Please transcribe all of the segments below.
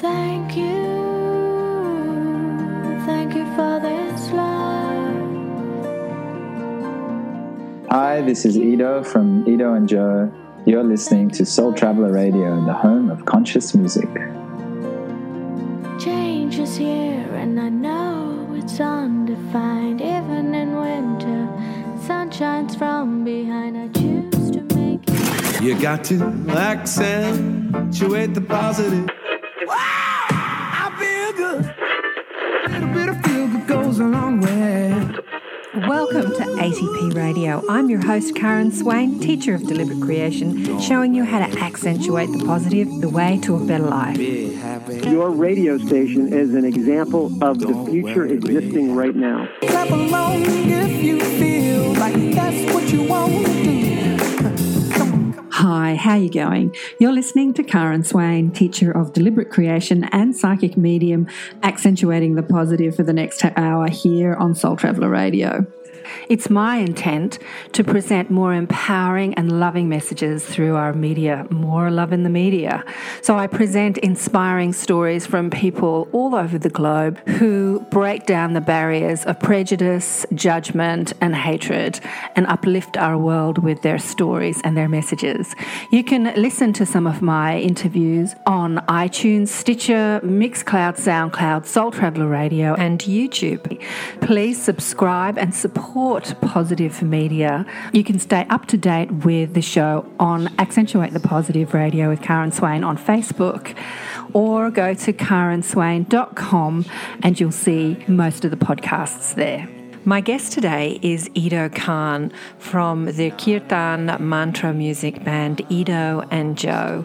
Thank you, thank you for this love. Hi, this is Ido from Ido and Joe. You're listening to Soul Traveler Radio, the home of conscious music. Change is here, and I know it's undefined. Even in winter, sun shines from behind. I choose to make it. You got to accentuate the positive. Welcome to ATP Radio. I'm your host, Karen Swain, teacher of deliberate creation, showing you how to accentuate the positive, the way to a better life. Your radio station is an example of the future existing right now. Clap along if you feel like that's what you want to do. Hi, how you going? You're listening to Karen Swain, teacher of deliberate creation and psychic medium, accentuating the positive for the next hour here on Soul Traveller Radio. It's my intent to present more empowering and loving messages through our media, more love in the media. So I present inspiring stories from people all over the globe who break down the barriers of prejudice, judgment, and hatred and uplift our world with their stories and their messages. You can listen to some of my interviews on iTunes, Stitcher, Mixcloud, SoundCloud, Soul Traveller Radio, and YouTube. Please subscribe and support Positive Media. You can stay up to date with the show on Accentuate the Positive Radio with Karen Swain on Facebook or go to karenswain.com and you'll see most of the podcasts there. My guest today is Ido Khan from the Kirtan Mantra music band Ido and Joe.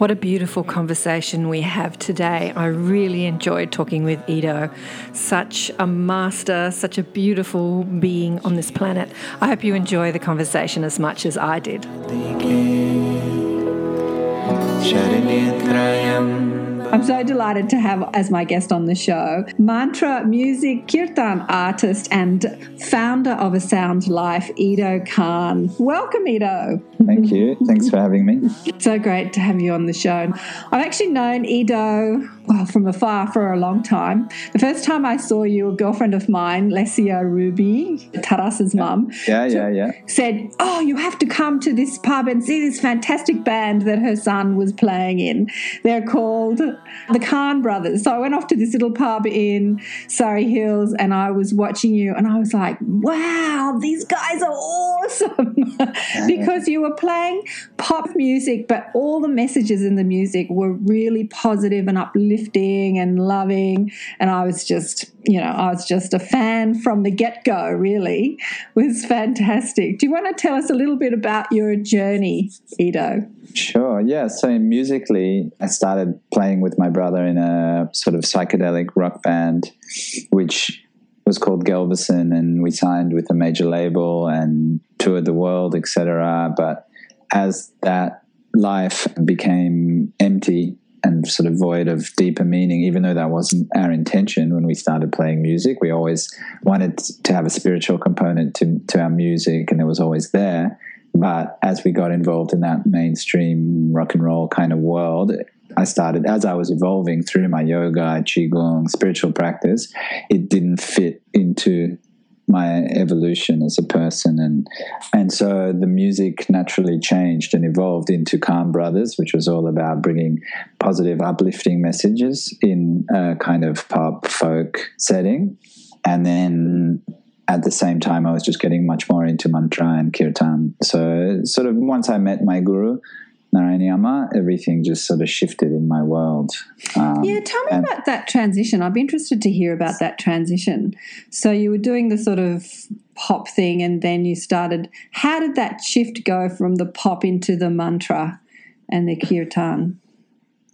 What a beautiful conversation we have today. I really enjoyed talking with Ido. Such a master, such a beautiful being on this planet. I hope you enjoy the conversation as much as I did. I'm so delighted to have as my guest on the show mantra music kirtan artist and founder of A Sound Life, Ido Khan. Welcome, Ido. Thank you. Thanks for having me. So great to have you on the show. I've actually known Ido well from afar for a long time. The first time I saw you, a girlfriend of mine, Lesia Ruby, Taras's mum, Yeah, yeah, yeah. said, Oh, you have to come to this pub and see this fantastic band that her son was playing in. They're called the Khan Brothers. So I went off to this little pub in Surrey Hills and I was watching you and I was like, wow, these guys are awesome. because you were playing pop music, but all the messages in the music were really positive and uplifting and loving. And I was just, you know, I was just a fan from the get go, really. It was fantastic. Do you want to tell us a little bit about your journey, Ido? Sure. Yeah. So musically, I started playing with my brother in a sort of psychedelic rock band, which was called Gelbison, and we signed with a major label and toured the world, etc. But as that life became empty and sort of void of deeper meaning, even though that wasn't our intention when we started playing music, we always wanted to have a spiritual component to, to our music, and it was always there. But as we got involved in that mainstream rock and roll kind of world, I started, as I was evolving through my yoga, qigong, spiritual practice, it didn't fit into my evolution as a person. And and so the music naturally changed and evolved into Khan Brothers which was all about bringing positive uplifting messages in a kind of pop folk setting. And then at the same time I was just getting much more into mantra and kirtan. So sort of once I met my guru Narayana everything just sort of shifted in my world um, Yeah, tell me and- about that transition. I'd be interested to hear about that transition. So you were doing the sort of pop thing and then you started how did that shift go from the pop into the mantra and the kirtan?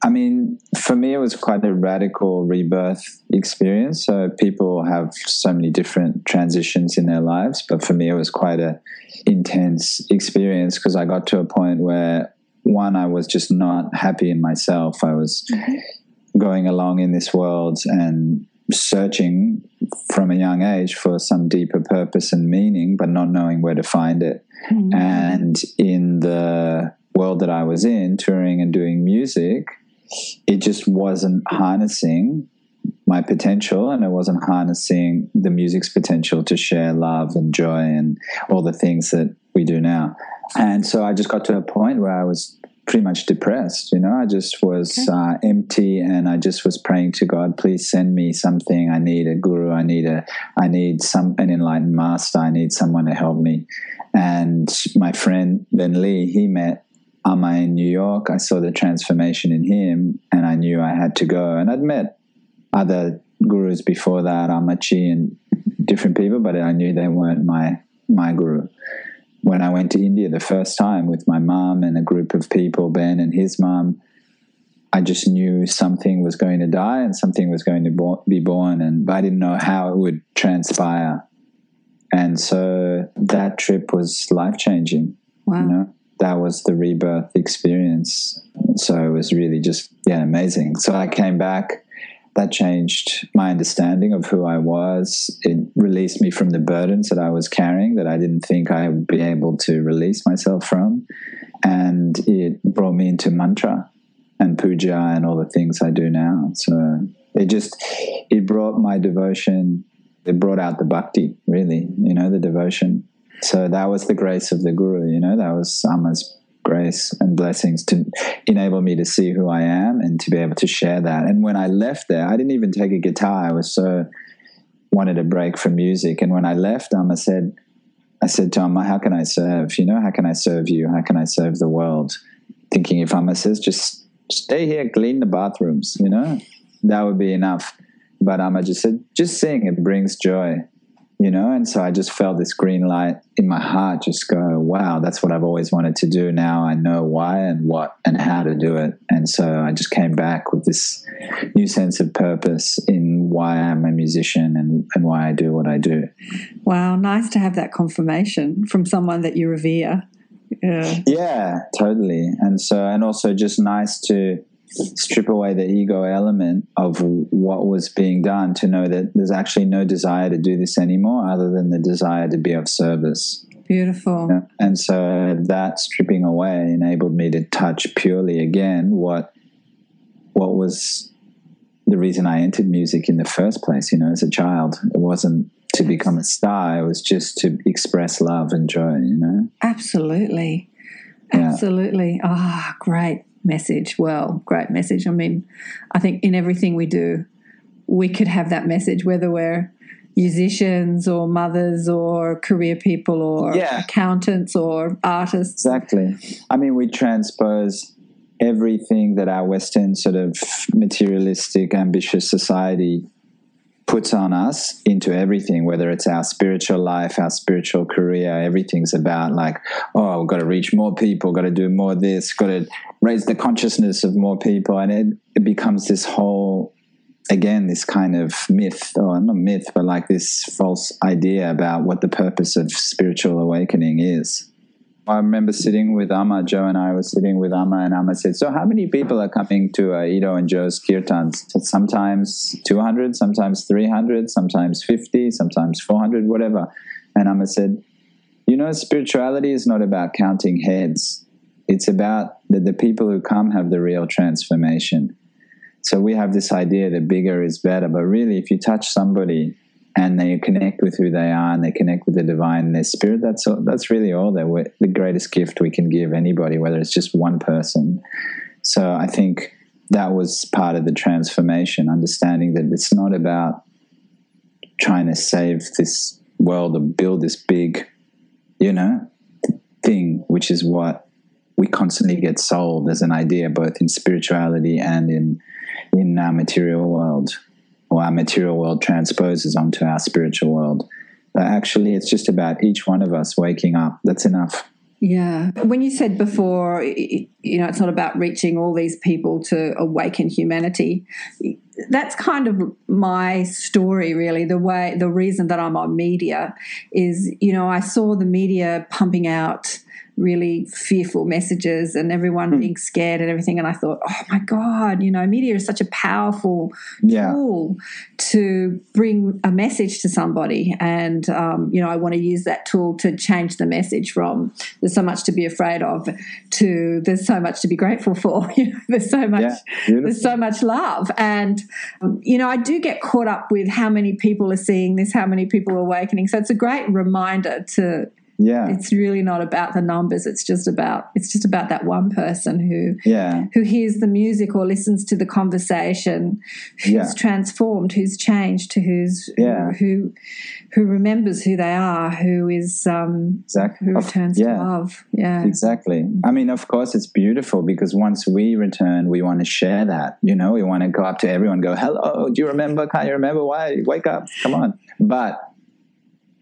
I mean, for me, it was quite a radical rebirth experience. So people have so many different transitions in their lives, but for me, it was quite a intense experience because I got to a point where one, I was just not happy in myself. I was mm-hmm. going along in this world and searching from a young age for some deeper purpose and meaning, but not knowing where to find it. Mm-hmm. And in the world that I was in, touring and doing music, it just wasn't harnessing my potential and it wasn't harnessing the music's potential to share love and joy and all the things that we do now. And so I just got to a point where I was pretty much depressed. You know, I just was okay. uh, empty, and I just was praying to God, please send me something. I need a guru. I need a. I need some an enlightened master. I need someone to help me. And my friend Ben Lee, he met Amma in New York. I saw the transformation in him, and I knew I had to go. And I'd met other gurus before that, Ammachi and different people, but I knew they weren't my my guru when I went to India the first time with my mom and a group of people, Ben and his mom, I just knew something was going to die and something was going to be born, and but I didn't know how it would transpire. And so that trip was life changing. Wow. You know, that was the rebirth experience. So it was really just yeah amazing. So I came back that changed my understanding of who I was. It released me from the burdens that I was carrying that I didn't think I would be able to release myself from. And it brought me into mantra and puja and all the things I do now. So it just, it brought my devotion, it brought out the bhakti, really, you know, the devotion. So that was the grace of the guru, you know, that was Amma's grace and blessings to enable me to see who I am and to be able to share that. And when I left there, I didn't even take a guitar. I was so wanted a break from music. And when I left, um, I said, I said to Amma, how can I serve? You know, how can I serve you? How can I serve the world? Thinking if Amma says, just stay here, clean the bathrooms, you know, that would be enough. But Amma just said, just sing, it brings joy you know? And so i just felt this green light in my heart just go wow that's what i've always wanted to do. Now i know why and what and how to do it. And so i just came back with this new sense of purpose in why i'm a musician and, and why i do what i do. Wow nice to have that confirmation from someone that you revere. Yeah. Yeah totally. And so and also just nice to strip away the ego element of what was being done to know that there's actually no desire to do this anymore other than the desire to be of service. Beautiful. You know? And so that stripping away enabled me to touch purely again what what was the reason I entered music in the first place, you know, as a child. It wasn't to become a star, it was just to express love and joy, you know? Absolutely. Absolutely. Ah, oh, great message. Well, great message. I mean, I think in everything we do, we could have that message, whether we're musicians or mothers or career people or yeah. accountants or artists. Exactly. I mean, we transpose everything that our Western sort of materialistic, ambitious society puts on us into everything, whether it's our spiritual life, our spiritual career, everything's about like, oh, we've got to reach more people, got to do more of this, got to raise the consciousness of more people. And it, it becomes this whole, again, this kind of myth, or not myth, but like this false idea about what the purpose of spiritual awakening is. I remember sitting with Amma, Joe and I were sitting with Amma, and Amma said, So, how many people are coming to uh, Ido and Joe's kirtans? Sometimes 200, sometimes 300, sometimes 50, sometimes 400, whatever. And Amma said, You know, spirituality is not about counting heads, it's about that the people who come have the real transformation. So, we have this idea that bigger is better, but really, if you touch somebody, and they connect with who they are and they connect with the divine. Their spirit that's all, that's really all the greatest gift we can give anybody whether it's just one person. So i think that was part of the transformation understanding that it's not about trying to save this world or build this big you know thing which is what we constantly get sold as an idea both in spirituality and in in our material world or our material world transposes onto our spiritual world. But actually, it's just about each one of us waking up. That's enough. Yeah. When you said before, you know, it's not about reaching all these people to awaken humanity. That's kind of my story, really. The way, the reason that I'm on media is, you know, I saw the media pumping out really fearful messages and everyone Hmm. being scared and everything. And I thought, oh my God, you know, media is such a powerful Yeah. tool to bring a message to somebody. And, um, you know, I want to use that tool to change the message from there's so much to be afraid of to there's so much to be grateful for. You know, there's so much, Yeah, there's so much love. And, um, you know, I do get caught up with how many people are seeing this, how many people are awakening. So it's a great reminder to, Yeah. it's really not about the numbers. It's just about, it's just about that one person who, yeah. who hears the music or listens to the conversation, who's Yeah. transformed, who's changed, to who's Yeah. who who remembers who they are, who is um, Exactly. who Of- returns yeah. to love. Yeah, Exactly. I mean, of course, it's beautiful because once we return, we want to share that. You know, we want to go up to everyone, go, "Hello, do you remember? Can't you remember? Why? Wake up! Come on!" But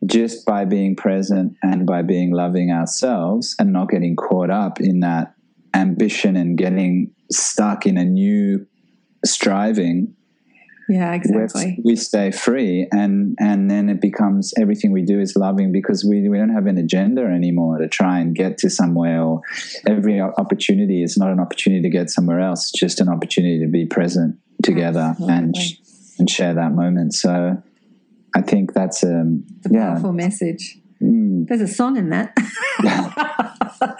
just by being present and by being loving ourselves and not getting caught up in that ambition and getting stuck in a new striving yeah, exactly. we stay free and and then it becomes everything we do is loving because we, we don't have an agenda anymore to try and get to somewhere or every opportunity is not an opportunity to get somewhere else it's just an opportunity to be present together and and share that moment so i think that's um a yeah powerful message. Mm, There's a song in that.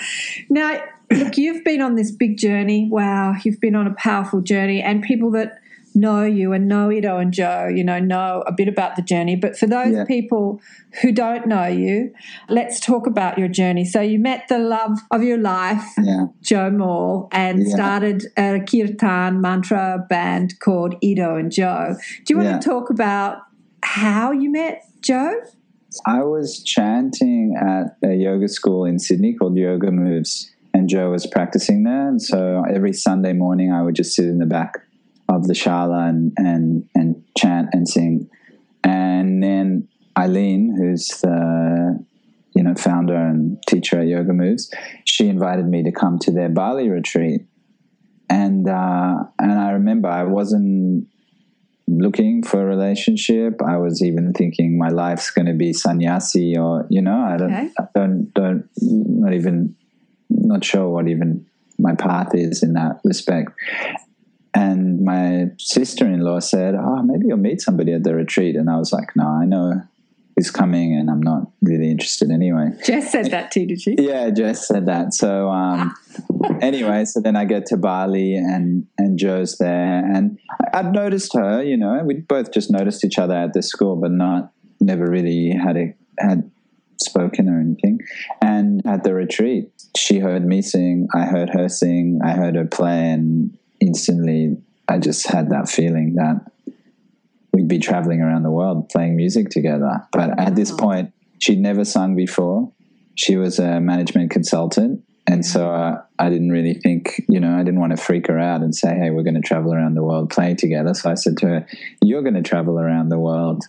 now, look, you've been on this big journey. Wow, you've been on a powerful journey, and people that know you and know Ido and Joe, you know, know a bit about the journey. But for those Yeah. people who don't know you, let's talk about your journey. So you met the love of your life, yeah Joe Moore, and Yeah. started a kirtan mantra band called Ido and Joe. Do you want to talk about how you met Joe? I was chanting at a yoga school in Sydney called Yoga Moves, and Joe was practicing there. And so every Sunday morning, I would just sit in the back of the shala and and and chant and sing. And then Eileen, who's the you know founder and teacher at Yoga Moves, she invited me to come to their Bali retreat. And uh, and I remember I wasn't looking for a relationship. I was even thinking my life's going to be sannyasi, or you know, I don't, Okay. I don't, don't, not even, not sure what even my path is in that respect. And my sister-in-law said, "Oh, maybe you'll meet somebody at the retreat." And I was like, "No, I know who's coming, and I'm not really interested anyway." Jess said that too, did she? Yeah, Jess said that. So um, anyway, so then I get to Bali and and Joe's there, and I'd noticed her. You know, we both just noticed each other at the school, but not never really had a had spoken or anything. And at the retreat, she heard me sing, I heard her sing, I heard her play, and instantly I just had that feeling that we'd be traveling around the world playing music together. But at this point, she'd never sung before. She was a management consultant. And so uh, I didn't really think, you know, I didn't want to freak her out and say, hey, we're going to travel around the world playing together. So I said to her, you're going to travel around the world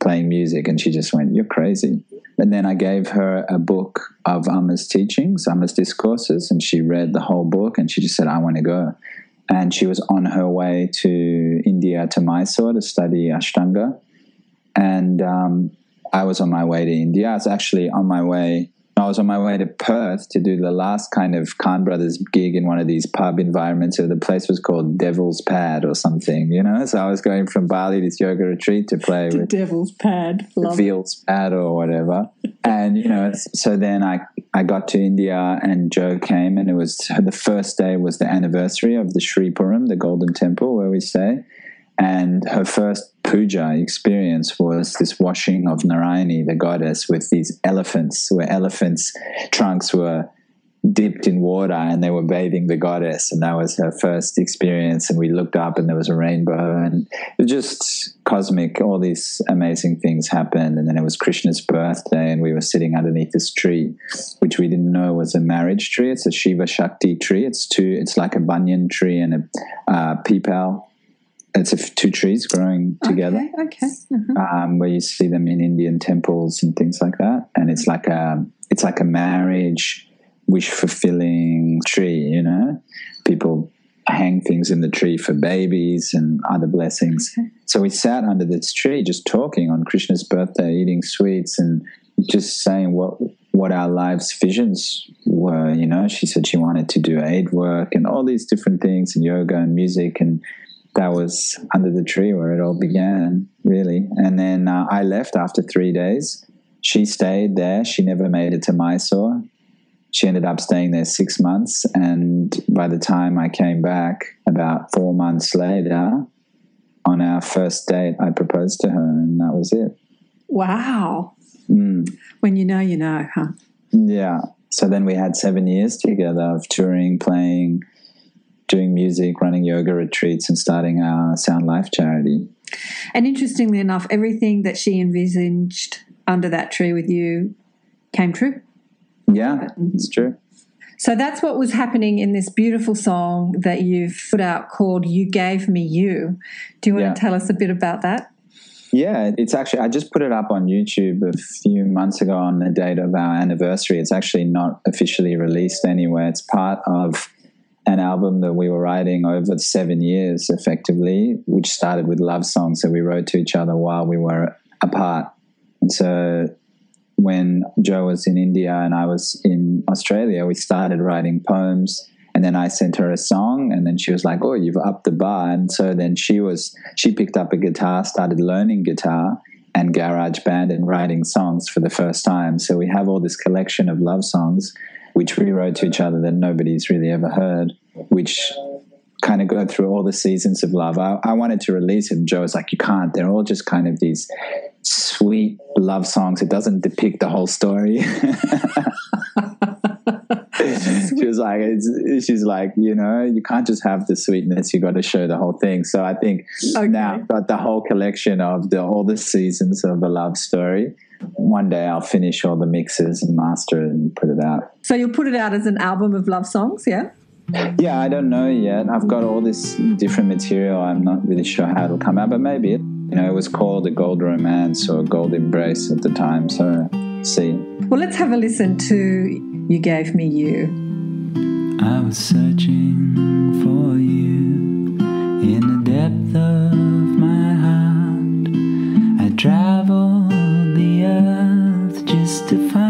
playing music. And she just went, you're crazy. And then I gave her a book of Amma's teachings, Amma's discourses, and she read the whole book and she just said, I want to go. And she was on her way to India, to Mysore, to study Ashtanga. And um, I was on my way to India. I was actually on my way. I was on my way to Perth to do the last kind of Khan Brothers gig in one of these pub environments. So the place was called Devil's Pad or something, you know. So I was going from Bali, this yoga retreat, to play The with devil's pad. Love. Fields pad or whatever. And you know, so then I I got to India and Joe came and it was the first day was the anniversary of the Sri Puram, the Golden Temple where we stay. And her first puja experience was this washing of Narayani, the goddess, with these elephants, where elephants' trunks were dipped in water and they were bathing the goddess. And that was her first experience. And we looked up and there was a rainbow and it was just cosmic. All these amazing things happened. And then it was Krishna's birthday and we were sitting underneath this tree, which we didn't know was a marriage tree. It's a Shiva Shakti tree. It's two, it's like a banyan tree and a uh, peepal. It's two trees growing together Okay. okay. Uh-huh. um, where you see them in Indian temples and things like that. And it's like a it's like a marriage wish fulfilling tree. You know, people hang things in the tree for babies and other blessings. So we sat under this tree just talking on Krishna's birthday, eating sweets and just saying what what our lives' visions were. You know, she said she wanted to do aid work and all these different things, and yoga and music, and that was under the tree where it all began, really. And then uh, I left after three days. She stayed there. She never made it to Mysore. She ended up staying there six months, and by the time I came back, about four months later, on our first date, I proposed to her, and that was it. Wow. Mm. When you know, you know, huh? Yeah. So then we had seven years together of touring, playing, doing music, running yoga retreats, and starting our Sound Life charity. And interestingly enough, everything that she envisaged under that tree with you came true. Yeah, it's true. So that's what was happening in this beautiful song that you've put out called You Gave Me You. Do you want Yeah. to tell us a bit about that? Yeah, it's actually, I just put it up on YouTube a few months ago on the date of our anniversary. It's actually not officially released anywhere. It's part of an album that we were writing over seven years, effectively, which started with love songs that we wrote to each other while we were apart. And so when Joe was in India and I was in Australia, we started writing poems. And then I sent her a song, and then she was like, "Oh, you've upped the bar." And so then she was she picked up a guitar, started learning guitar and garage band and writing songs for the first time. So we have all this collection of love songs, which we wrote to each other that nobody's really ever heard, which kind of go through all the seasons of love. I, I wanted to release it, and Joe was like, "You can't. They're all just kind of these sweet love songs. It doesn't depict the whole story." she was like, it's, she's like, you know, you can't just have the sweetness. You got to show the whole thing. So I think Okay. now I've got the whole collection of the all the seasons of a love story. One day I'll finish all the mixes and master it and put it out. So you'll put it out as an album of love songs, yeah? Yeah, I don't know yet. I've got all this different material. I'm not really sure how it'll come out, but maybe it. You know, it was called a gold romance or a gold embrace at the time. So see. Well, let's have a listen to You Gave Me You. I was searching for you in the depth of my heart. I traveled the earth just to find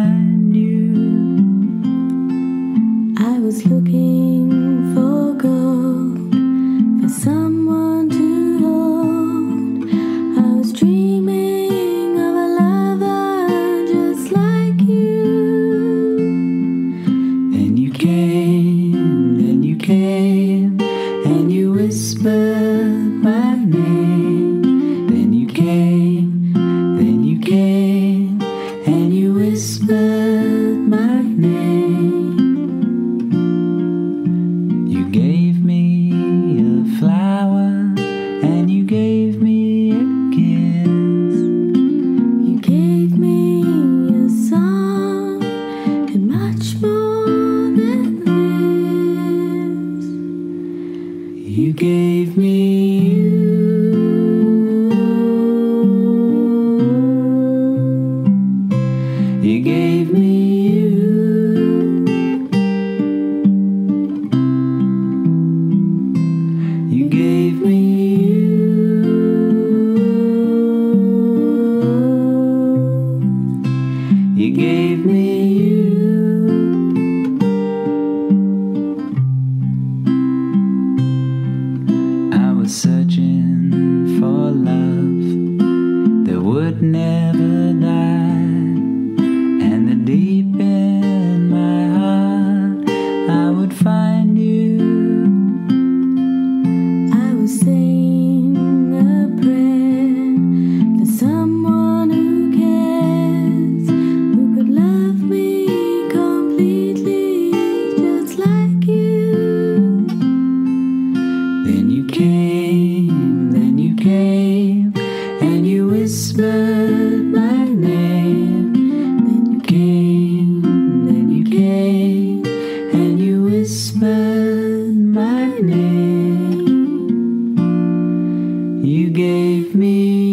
save me.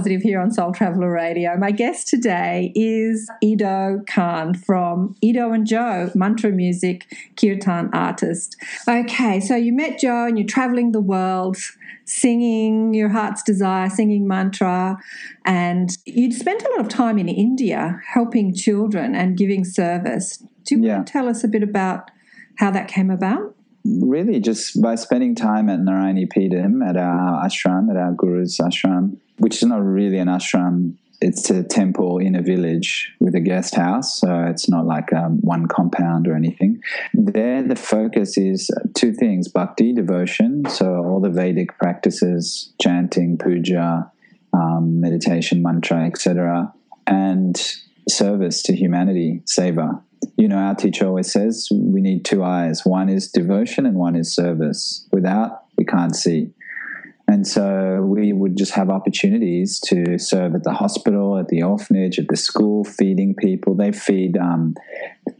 Positive here on Soul Traveller Radio. My guest today is Ido Khan from Ido and Joe, mantra music, kirtan artist. Okay, so you met Joe and you're traveling the world singing your heart's desire, singing mantra, and you'd spent a lot of time in India helping children and giving service. Do you Yeah. want to tell us a bit about how that came about? Really just by spending time at Narayani Peetam at our ashram, at our guru's ashram, which is not really an ashram. It's a temple in a village with a guest house, so it's not like um, one compound or anything. There, the focus is two things bhakti, devotion, so all the Vedic practices, chanting, puja, um, meditation, mantra, etc., and service to humanity, seva you know, our teacher always says we need two eyes. One is devotion and one is service. Without, we can't see. And so we would just have opportunities to serve at the hospital, at the orphanage, at the school, feeding people. They feed um,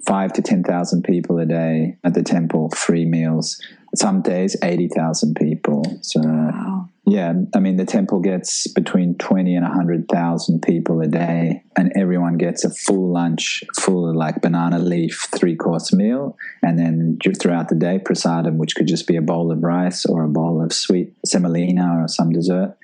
five to 10,000 people a day at the temple, free meals. Some days, 80,000 people. So, Wow. Yeah, I mean, the temple gets between 20 and 100,000 people a day, and everyone gets a full lunch, full like banana leaf, three course meal, and then throughout the day, prasadam, which could just be a bowl of rice or a bowl of sweet semolina or some dessert.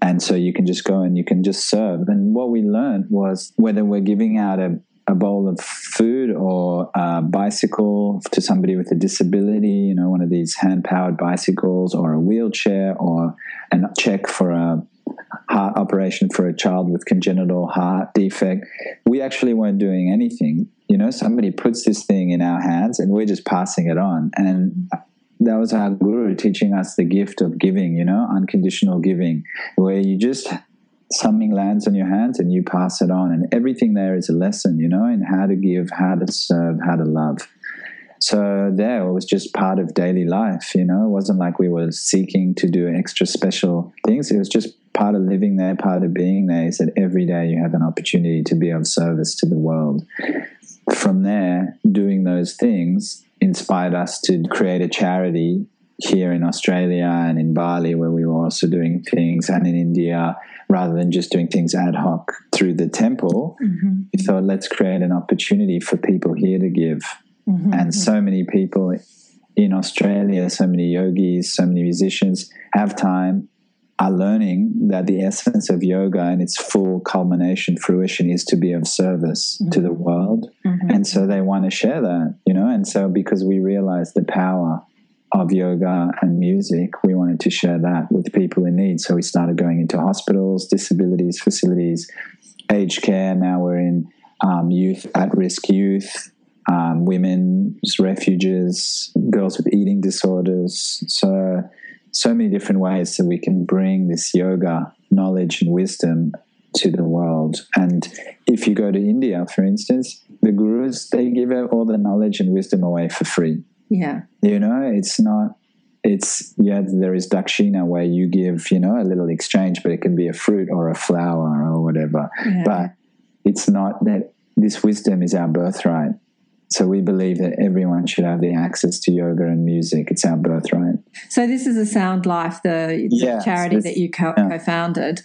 And so you can just go and you can just serve. And what we learned was whether we're giving out a, a bowl of food or a bicycle to somebody with a disability, you know, one of these hand powered bicycles or a wheelchair or a check for a heart operation for a child with congenital heart defect. We actually weren't doing anything. You know, somebody puts this thing in our hands and we're just passing it on. And that was our guru teaching us the gift of giving, you know, unconditional giving, where you just something lands on your hands and you pass it on. And everything there is a lesson, you know, in how to give, how to serve, how to love. So there it was just part of daily life, you know. It wasn't like we were seeking to do extra special things. It was just part of living there, part of being there. Is that every day you have an opportunity to be of service to the world. From there, doing those things inspired us to create a charity here in Australia and in Bali, where we were also doing things, and in India, rather than just doing things ad hoc through the temple. Mm-hmm. We thought, let's create an opportunity for people here to give mm-hmm. and so many people in Australia, so many yogis, so many musicians have time, are learning that the essence of yoga and its full culmination, fruition is to be of service mm-hmm. to the world. And so they want to share that, you know. And so because we realize the power of yoga and music, we wanted to share that with people in need. So we started going into hospitals, disabilities facilities, aged care. Now we're in um, youth, at risk youth, um, women, refuges, girls with eating disorders. So, so many different ways that we can bring this yoga knowledge and wisdom to the world. And if you go to India, for instance, the gurus, they give all the knowledge and wisdom away for free. Yeah. You know, it's not, it's, yeah, there is dakshina where you give, you know, a little exchange, but it can be a fruit or a flower or whatever. Yeah. But it's not that this wisdom is our birthright. So we believe that everyone should have the access to yoga and music. It's our birthright. So this is a Sound Life, the, the Yes, charity that you co- yeah. co-founded.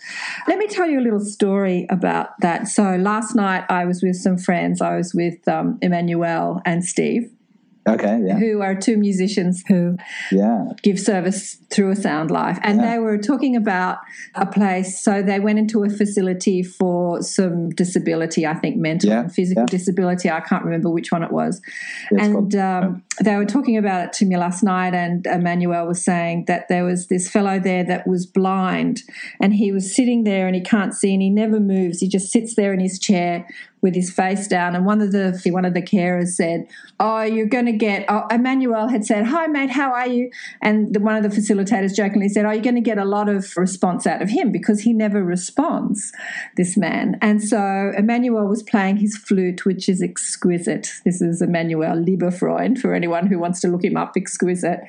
Let me tell you a little story about that. So last night I was with some friends. I was with um, Emmanuel and Steve, Okay, yeah, who are two musicians who yeah, give service through a sound life. And Yeah. they were talking about a place so they went into a facility for some disability i think mental Yeah, and physical disability. I can't remember which one it was. And um, they were talking about it to me last night and emmanuel was saying that there was this fellow there that was blind and he was sitting there and he can't see and he never moves. He just sits there in his chair with his face down and one of the one of the carers said oh you're going to get oh, emmanuel had said hi mate how are you? And the, one of the facilitators jokingly said oh you're going to get a lot of response out of him because he never responds this man. And so emmanuel was playing his flute which is exquisite. This is emmanuel lieberfreund for anyone anyone who wants to look him up, exquisite.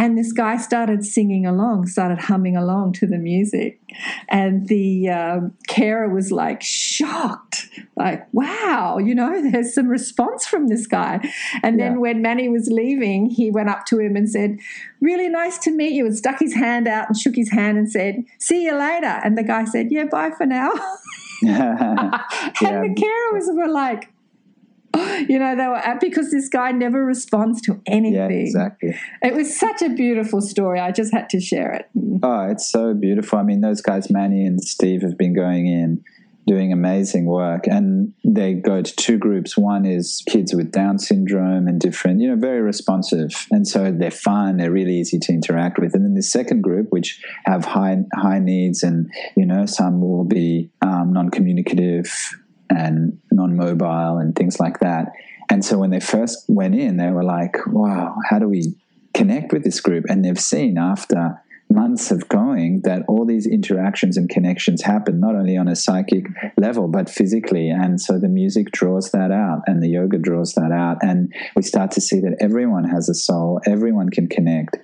And this guy started singing along, started humming along to the music. And the um, carer was like shocked, like, wow, you know, there's some response from this guy. And then Yeah. when Manny was leaving, he went up to him and said, Really nice to meet you, and stuck his hand out and shook his hand and said, See you later. And the guy said, Yeah, bye for now. and Yeah. the carers were like, you know, they were because this guy never responds to anything. yeah, exactly. It was such a beautiful story. I just had to share it. Oh, it's so beautiful. I mean, those guys, Manny and Steve, have been going in doing amazing work, and they go to two groups. One is kids with Down syndrome and different, you know, very responsive, and so they're fun. They're really easy to interact with. And then the second group, which have high high needs, and you know, some will be um, non-communicative and non-mobile and things like that. And so when they first went in, they were like, "Wow, how do we connect with this group?" And they've seen after months of going that all these interactions and connections happen not only on a psychic level but physically and so the music draws that out and the yoga draws that out and we start to see that everyone has a soul everyone can connect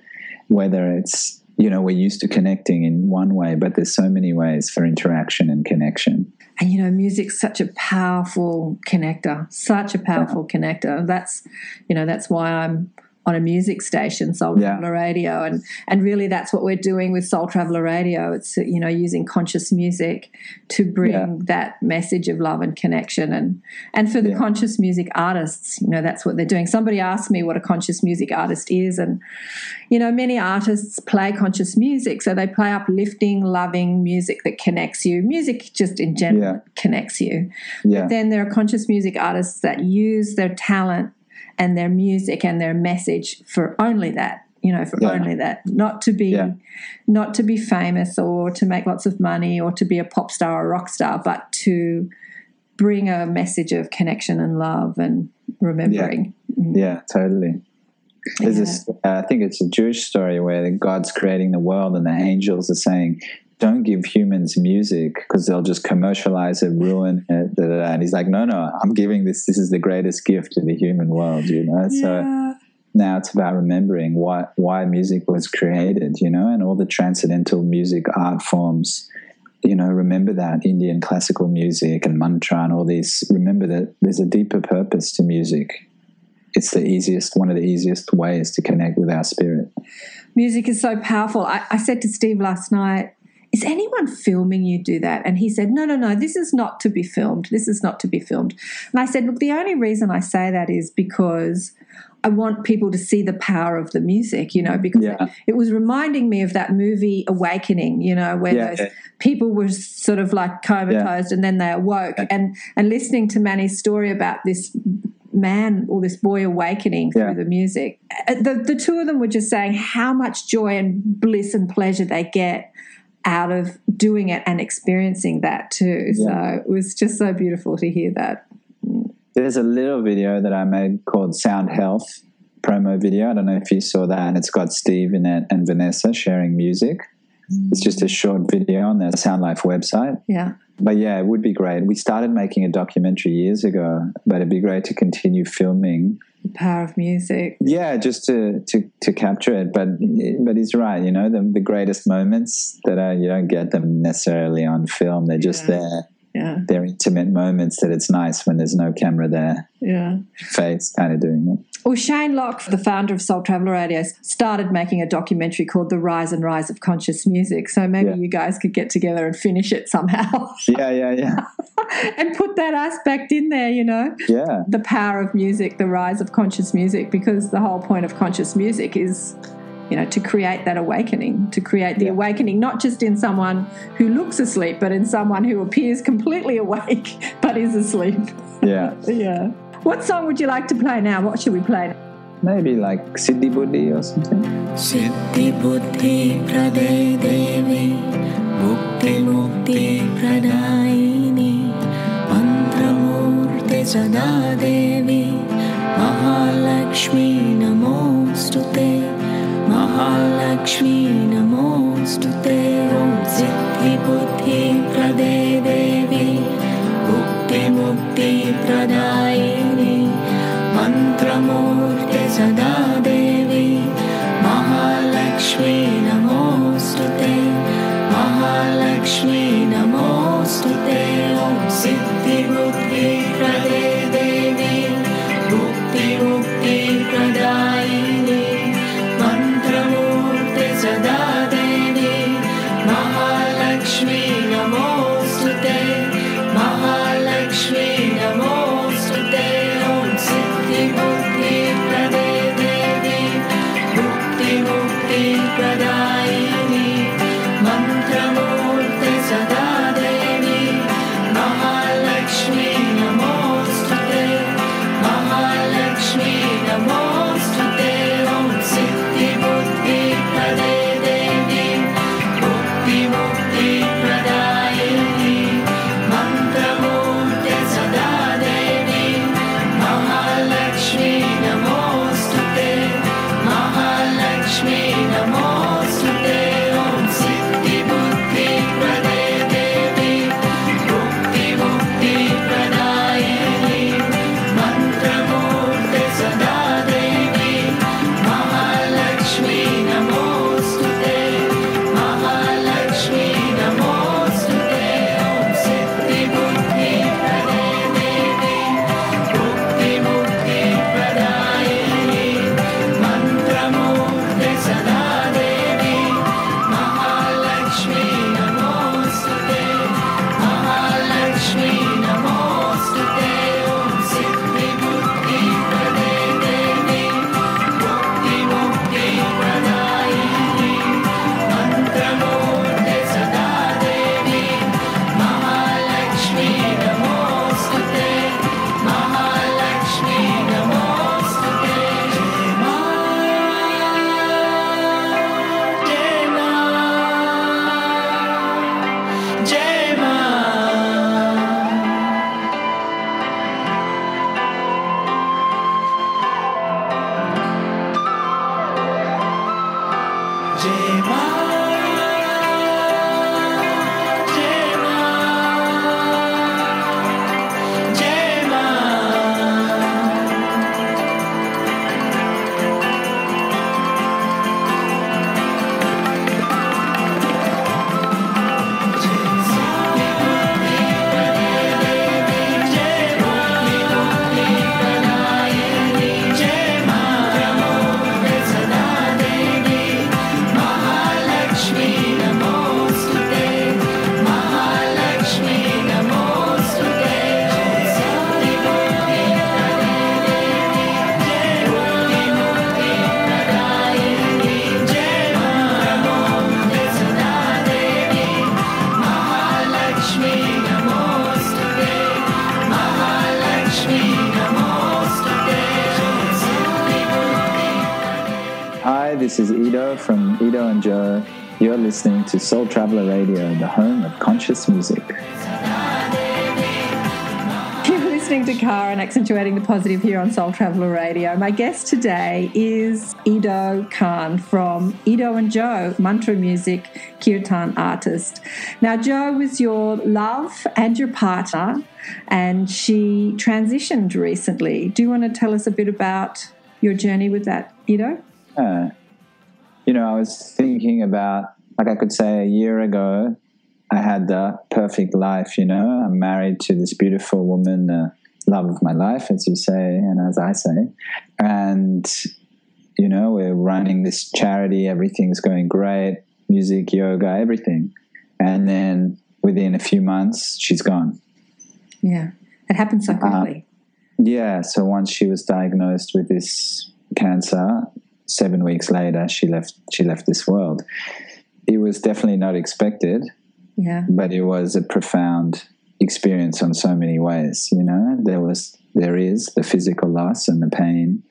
whether it's you know we're used to connecting in one way but there's so many ways for interaction and connection And you know, music's such a powerful connector, such a powerful connector. That's, you know, that's why I'm on a music station, Soul Yeah. Traveller Radio, and and really that's what we're doing with Soul Traveller Radio. It's you know using conscious music to bring Yeah. that message of love and connection, and and for the Yeah. conscious music artists, you know that's what they're doing. Somebody asked me what a conscious music artist is, and you know many artists play conscious music, so they play uplifting, loving music that connects you. Music just in general connects you. yeah But then there are conscious music artists that use their talent and their music and their message for only that. You know, for Yeah. only that, not to be, Yeah. not to be famous or to make lots of money or to be a pop star or rock star, but to bring a message of connection and love and remembering. Yeah, totally. There's Yeah. this, uh, I think it's a Jewish story where God's creating the world and the angels are saying, don't give humans music because they'll just commercialize it, ruin it. Da, da, da. And he's like, no, no, I'm giving this. This is the greatest gift to the human world, you know? So now it's about remembering why, why music was created, you know, and all the transcendental music art forms. You know, remember that Indian classical music and mantra and all these. Remember that there's a deeper purpose to music it's the easiest one of the easiest ways to connect with our spirit music is so powerful. I, I said to Steve last night, is anyone filming you do that? And he said, no, no, no, this is not to be filmed. This is not to be filmed. And I said, look, the only reason I say that is because I want people to see the power of the music, you know, because Yeah. it, was reminding me of that movie Awakening, you know, where Yeah, those yeah. people were sort of like comatose and then they awoke. And and listening to Manny's story about this man or this boy awakening Yeah. through the music. Uh, The, the two of them were just saying how much joy and bliss and pleasure they get out of doing it and experiencing that too. So it was just so beautiful to hear that. there's a little video that i made called sound health promo video i don't know if you saw that and it's got steve in it and vanessa sharing music it's just a short video on the sound life website Yeah. but yeah it would be great we started making a documentary years ago but it'd be great to continue filming The power of music. yeah just to to, to capture it but but he's right you know the, the greatest moments that are you don't get them necessarily on film they're just Yeah. there Yeah. they're intimate moments that it's nice when there's no camera there Yeah. face kind of doing it Well, Shane Locke, the founder of Soul Traveller Radio, started making a documentary called The Rise and Rise of Conscious Music. So maybe Yeah. you guys could get together and finish it somehow yeah yeah yeah and put that aspect in there, you know? yeah the power of music, the rise of conscious music, because the whole point of conscious music is, you know, to create that awakening, to create the yeah. awakening, not just in someone who looks asleep, but in someone who appears completely awake but is asleep. Yeah. yeah. What song would you like to play now? What should we play? Maybe like Siddhi Buddhi or something. Siddhi Buddhi Praday Devi Mukti Mukti Pranayini Mantramurti Sada Devi Mahalakshmi Namostute Mahalakshmi नमोऽस्तु ते। ॐ सिद्धिबुद्धिप्रदे देवी। भुक्तिमुक्तिप्रदायिनी मन्त्रमूर्ति सदा to Soul Traveler Radio, the home of conscious music. You're listening to Karen and accentuating the positive here on Soul Traveller Radio. My guest today is Ido Khan from Ido and Joe, mantra music, kirtan artist. Now, Joe was your love and your partner, and she transitioned recently. Do you want to tell us a bit about your journey with that, Ido? Uh, you know, I was thinking about, like I could say a year ago, I had the perfect life, you know. I'm married to this beautiful woman, uh, love of my life, as you say, and as I say. And, you know, we're running this charity, everything's going great music, yoga, everything. And then within a few months, she's gone. Yeah, it happened so quickly. Yeah, so once she was diagnosed with this cancer, seven weeks later she left she left this world. It was definitely not expected, yeah, but it was a profound experience on so many ways. You know, there was there is the physical loss and the pain,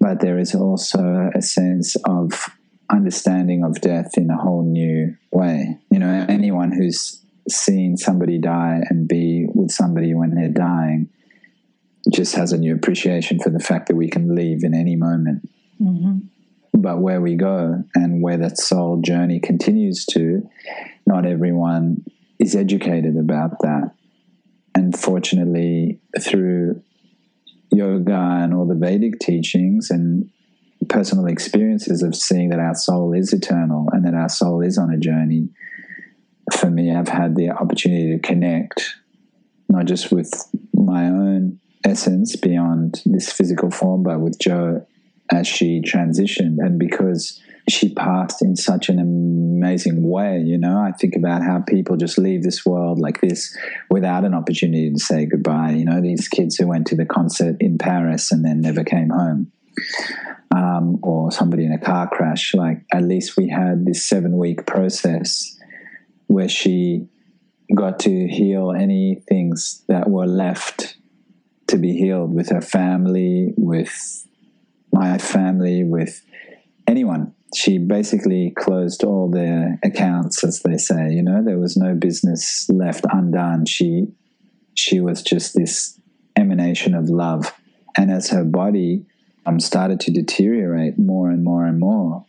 but there is also a sense of understanding of death in a whole new way. You know, anyone who's seen somebody die and be with somebody when they're dying just has a new appreciation for the fact that we can leave in any moment. hmm But where we go and where that soul journey continues to, not everyone is educated about that. And fortunately, through yoga and all the Vedic teachings and personal experiences of seeing that our soul is eternal and that our soul is on a journey. For me, I've had the opportunity to connect not just with my own essence beyond this physical form, but with Joe as she transitioned. And because she passed in such an amazing way, you know, I think about how people just leave this world like this without an opportunity to say goodbye. You know, these kids who went to the concert in Paris and then never came home. Um, or somebody in a car crash. Like, at least we had this seven week process where she got to heal any things that were left to be healed with her family, with my family, with anyone. She basically closed all their accounts, as they say. You know, there was no business left undone. She she was just this emanation of love, and as her body um, started to deteriorate more and more and more,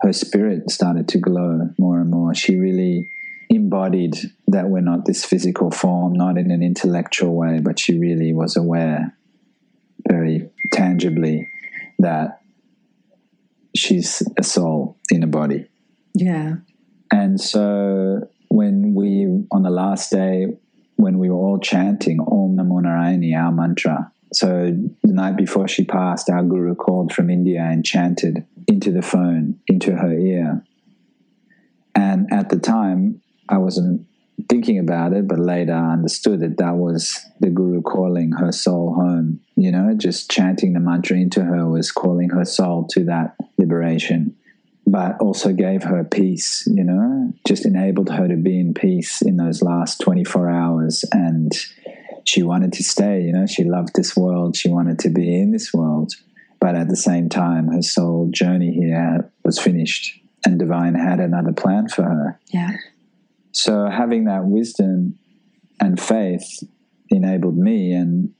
her spirit started to glow more and more. She really embodied that we're not this physical form, not in an intellectual way, but she really was aware very tangibly that she's a soul in a body. Yeah. And so when we, on the last day, when we were all chanting Om Namo Narayani, our mantra, so the night before she passed, our guru called from India and chanted into the phone, into her ear. And at the time, I wasn't thinking about it, but later I understood that that was the guru calling her soul home. You know, just chanting the mantra into her was calling her soul to that liberation, but also gave her peace, you know, just enabled her to be in peace in those last 24 hours. And she wanted to stay, you know, she loved this world, she wanted to be in this world. But at the same time, her soul journey here was finished, and divine had another plan for her. Yeah. So having that wisdom and faith enabled me and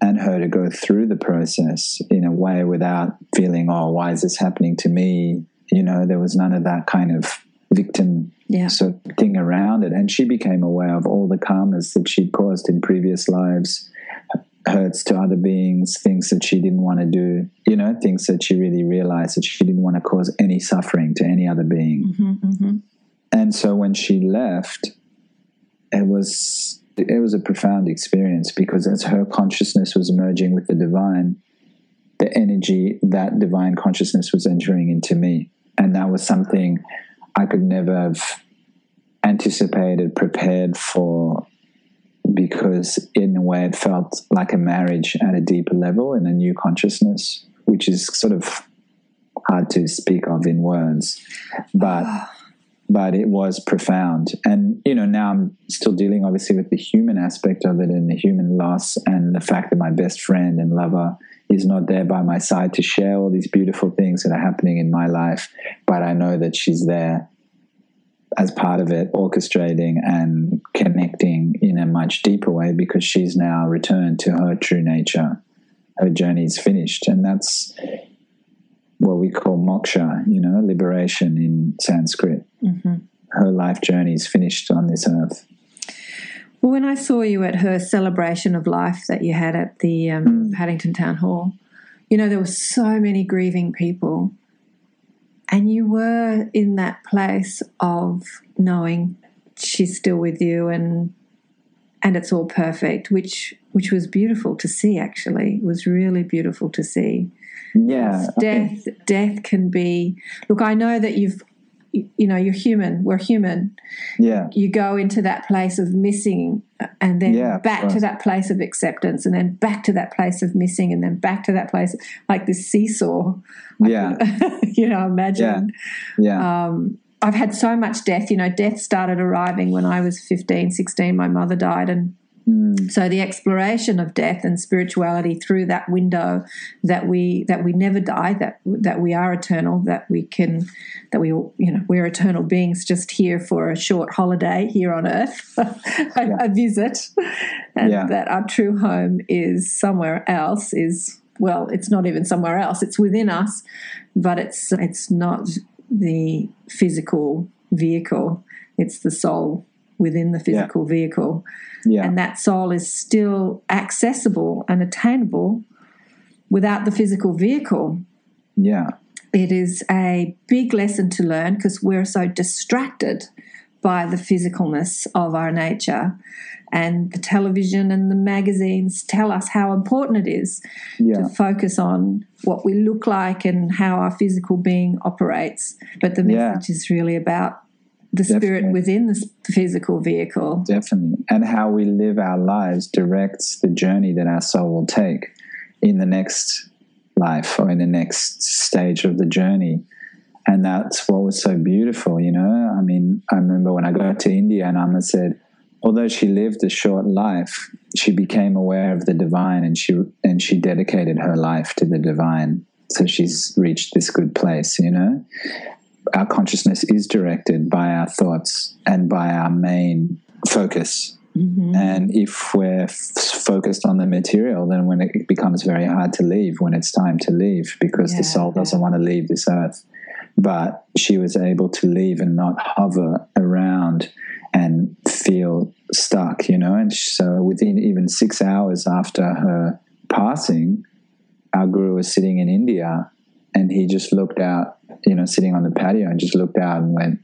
and her to go through the process in a way without feeling, oh, why is this happening to me? You know, there was none of that kind of victim Yeah. sort of thing around it. And she became aware of all the karmas that she'd caused in previous lives, hurts to other beings, things that she didn't want to do, you know, things that she really realized that she didn't want to cause any suffering to any other being. Mm-hmm, And so when she left, it was it was a profound experience because as her consciousness was merging with the divine, the energy that divine consciousness was entering into me. And that was something I could never have anticipated, prepared for, because in a way it felt like a marriage at a deeper level in a new consciousness, which is sort of hard to speak of in words. But ah. But it was profound. And, you know, now I'm still dealing obviously with the human aspect of it and the human loss and the fact that my best friend and lover is not there by my side to share all these beautiful things that are happening in my life. But I know that she's there as part of it, orchestrating and connecting in a much deeper way because she's now returned to her true nature. Her journey is finished. And that's what we call moksha, you know, liberation in Sanskrit. Her life journey is finished on this earth. Well, when I saw you at her celebration of life that you had at the um, Paddington Town Hall, you know, there were so many grieving people. And you were in that place of knowing she's still with you and and it's all perfect, which which was beautiful to see actually. It was really beautiful to see. Yeah. Think- Death death can be look, I know that you've you know, you're human. We're human Yeah. you go into that place of missing and then Yeah, back to that place of acceptance and then back to that place of missing and then back to that place like this seesaw Yeah. you know imagine Yeah. um, i've had so much death you know death started arriving when i was 15 16 my mother died and Mm. so the exploration of death and spirituality through that window that we that we never die that that we are eternal that we can that we you know we're eternal beings just here for a short holiday here on earth a, a visit and Yeah. that our true home is somewhere else is well it's not even somewhere else it's within us but it's it's not the physical vehicle it's the soul within the physical vehicle. Yeah. And that soul is still accessible and attainable without the physical vehicle. yeah. It is a big lesson to learn because we're so distracted by the physicalness of our nature. And the television and the magazines tell us how important it is Yeah. to focus on what we look like and how our physical being operates. But the Yeah. message is really about the spirit Definitely. within the physical vehicle. Definitely. And how we live our lives directs the journey that our soul will take in the next life or in the next stage of the journey. And that's what was so beautiful, you know. I mean, I remember when I got to India and Amma said, although she lived a short life, she became aware of the divine and she and she dedicated her life to the divine. So she's reached this good place, you know our consciousness is directed by our thoughts and by our main focus. Mm-hmm. And if we're f- focused on the material, then when it becomes very hard to leave when it's time to leave because the soul Yeah. doesn't want to leave this earth. But she was able to leave and not hover around and feel stuck, you know. And so within even six hours after her passing, our guru was sitting in India and he just looked out, you know, sitting on the patio and just looked out and went,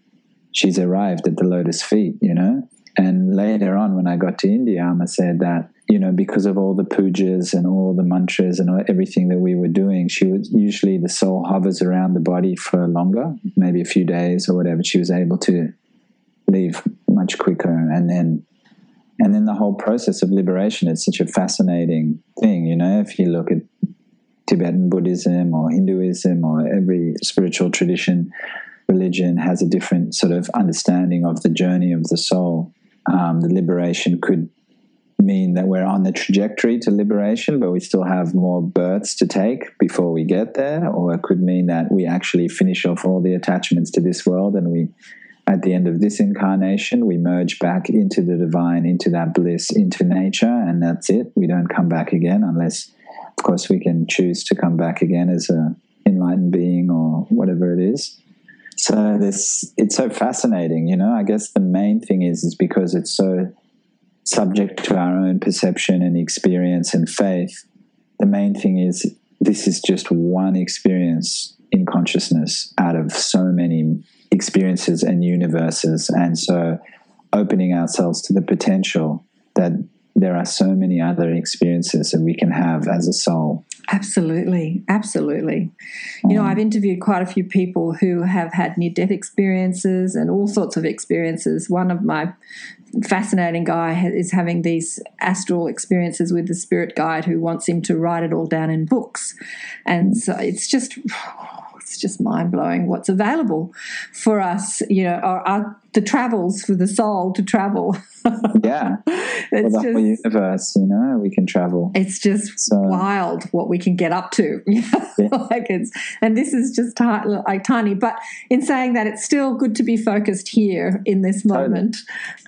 She's arrived at the lotus feet, you know? And later on, when I got to India, Amma said that, you know, because of all the pujas and all the mantras and everything that we were doing, she was usually the soul hovers around the body for longer, maybe a few days or whatever. She was able to leave much quicker. And then and then the whole process of liberation is such a fascinating thing, you know, if you look at Tibetan Buddhism or Hinduism or every spiritual tradition, religion has a different sort of understanding of the journey of the soul. Um, the liberation could mean that we're on the trajectory to liberation, but we still have more births to take before we get there, or it could mean that we actually finish off all the attachments to this world and we at the end of this incarnation, we merge back into the divine, into that bliss, into nature, and that's it. We don't come back again unless, course, we can choose to come back again as a enlightened being or whatever it is. So this, it's so fascinating, you know. I guess the main thing is, is because it's so subject to our own perception and experience and faith. The main thing is, this is just one experience in consciousness out of so many experiences and universes. And so opening ourselves to the potential that there are so many other experiences that we can have as a soul. Absolutely, absolutely. You know, um, I've interviewed quite a few people who have had near death experiences and all sorts of experiences. One of my fascinating guy is having these astral experiences with the spirit guide who wants him to write it all down in books. And so it's just it's just mind blowing what's available for us, you know, our, our the travels for the soul to travel. Yeah. It's the whole just universe, you know, we can travel. it's just So- wild what we can get up to. like it's, and this is just ti- like tiny. But in saying that, it's still good to be focused here in this moment.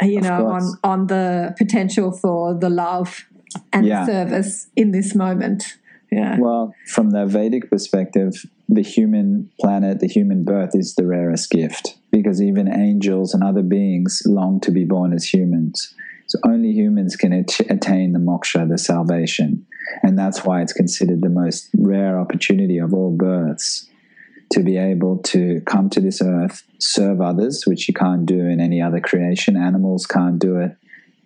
uh, You Of know, on on the potential for the love and Yeah. the service in this moment. Yeah. Well, from the Vedic perspective, the human planet, the human birth is the rarest gift because even angels and other beings long to be born as humans. So only humans can at- attain the moksha, the salvation. And that's why it's considered the most rare opportunity of all births to be able to come to this earth, serve others, which you can't do in any other creation. Animals can't do it.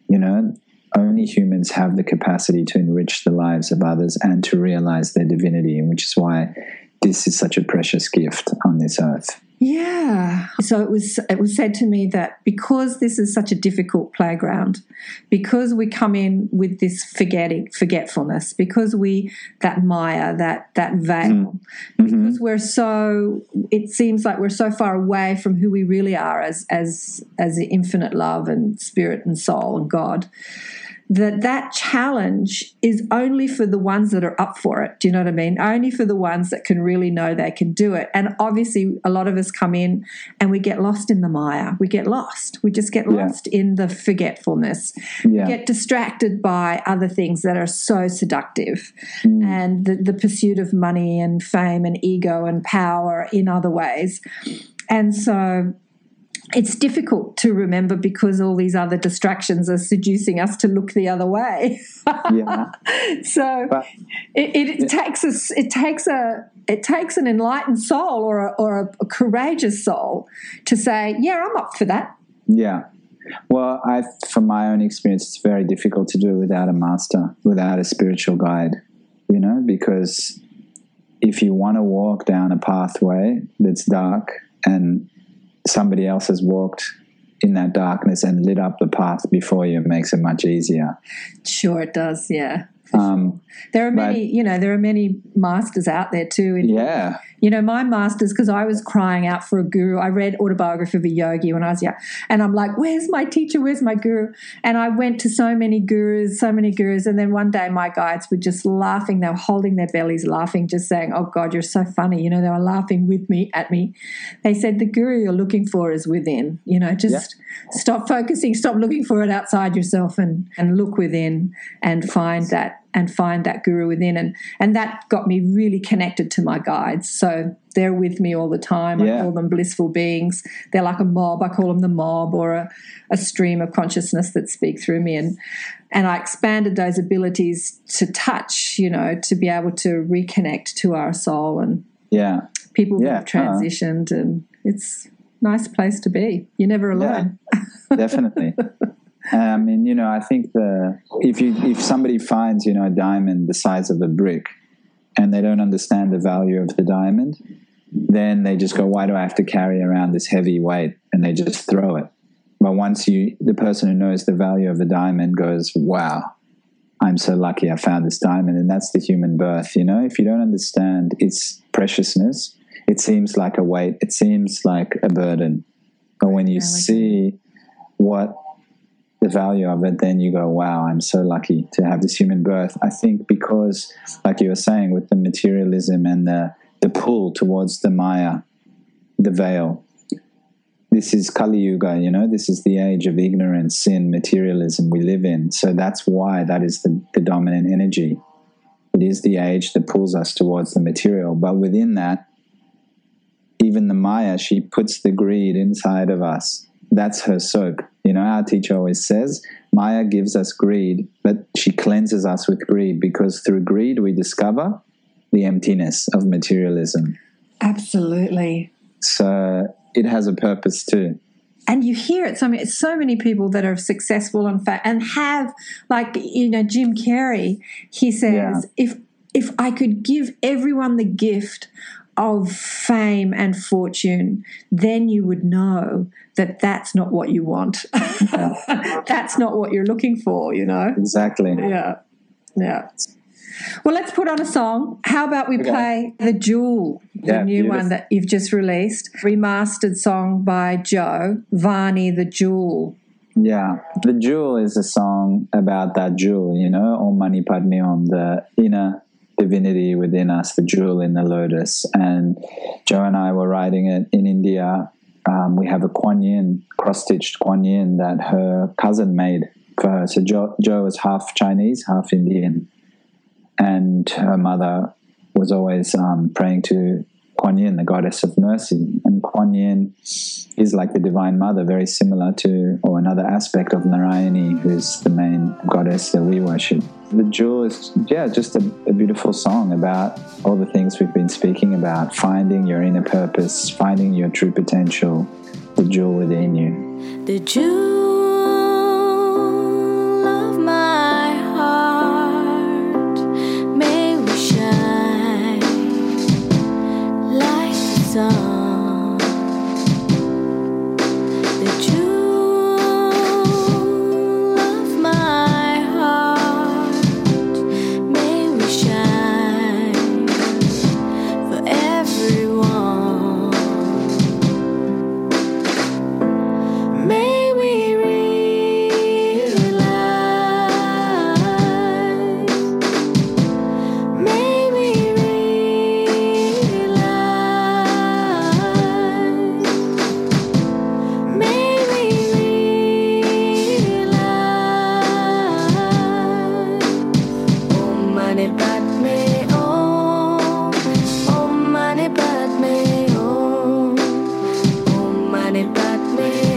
You know, only humans have the capacity to enrich the lives of others and to realize their divinity, which is why this is such a precious gift on this earth. Yeah. So it was it was said to me that because this is such a difficult playground, because we come in with this forgetting forgetfulness, because we that Maya, that that veil, mm-hmm. because we're so it seems like we're so far away from who we really are as as as the infinite love and spirit and soul and God that that challenge is only for the ones that are up for it. Do you know what I mean? Only for the ones that can really know they can do it. And obviously, a lot of us come in and we get lost in the mire. We get lost. We just get Yeah. lost in the forgetfulness. Yeah. Get distracted by other things that are so seductive mm. and the, the pursuit of money and fame and ego and power in other ways. And so it's difficult to remember because all these other distractions are seducing us to look the other way. Yeah. so But- it, it, takes us it takes a it takes an enlightened soul or a, or a, a courageous soul to say, yeah, I'm up for that. Yeah. Well, I, from my own experience, it's very difficult to do it without a master, without a spiritual guide, you know, because if you want to walk down a pathway that's dark and somebody else has walked in that darkness and lit up the path before you, it makes it much easier. Sure, it does. Yeah. Um, There are But- many, you know, there are many masters out there too. In, yeah. You know, my masters, because I was crying out for a guru. I read Autobiography of a Yogi when I was young. And I'm like, where's my teacher? Where's my guru? And I went to so many gurus, so many gurus. And then one day my guides were just laughing. They were holding their bellies, laughing, just saying, oh God, you're so funny. You know, they were laughing with me, at me. They said, the guru you're looking for is within. You know, just stop focusing, stop looking for it outside yourself and, and look within and find that and find that guru within. And and that got me really connected to my guides. So they're with me all the time. I call them blissful beings. They're like a mob. I call them the mob or a, a stream of consciousness that speak through me. And and i expanded those abilities to touch you know to be able to reconnect to our soul. And Yeah. people Yeah, have uh-huh. transitioned and it's a nice place to be. You're never alone. Definitely. I mean, you know, I think the if you if somebody finds you know a diamond the size of a brick, and they don't understand the value of the diamond, then they just go, "Why do I have to carry around this heavy weight?" And they just throw it. But once you, the person who knows the value of a diamond goes, "Wow, I'm so lucky I found this diamond," and that's the human birth. You know, if you don't understand its preciousness, it seems like a weight. It seems like a burden. But when you see what the value of it, then you go, wow, I'm so lucky to have this human birth. I think because, like you were saying, with the materialism and the, the pull towards the Maya, the veil, this is Kali Yuga, you know, this is the age of ignorance, sin, materialism we live in. So that's why that is the, the dominant energy. It is the age that pulls us towards the material. But within that, even the Maya, she puts the greed inside of us. That's her soak. You know, our teacher always says, Maya gives us greed, but she cleanses us with greed because through greed we discover the emptiness of materialism. absolutely So it has a purpose too. and you hear it so many so many people that are successful and fa- and have like you know Jim Carrey he says Yeah. if if I could give everyone the gift of fame and fortune then you would know that that's not what you want. That's not what you're looking for you know? Exactly. yeah. Yeah. Well let's put on a song. How about we Okay. play the jewel the Yeah, new one that you've just released. Remastered song by joe varney the jewel. Yeah. The Jewel is a song about that jewel, you know, Om Mani Padme Om, the inner divinity within us, the jewel in the lotus. And Joe and I were writing it in India. Um, we have a Kuan Yin, cross stitched Kuan Yin that her cousin made for her. So Joe, Joe is half Chinese, half Indian. And her mother was always um, praying to Kuan Yin, the goddess of mercy. And Kuan Yin is like the divine mother, very similar to, or another aspect of Narayani, who's the main goddess that we worship. The Jewel is, yeah, just a, a beautiful song about all the things we've been speaking about finding your inner purpose, finding your true potential, the jewel within you. The jewel of my heart, may we shine like the sun. del Batman.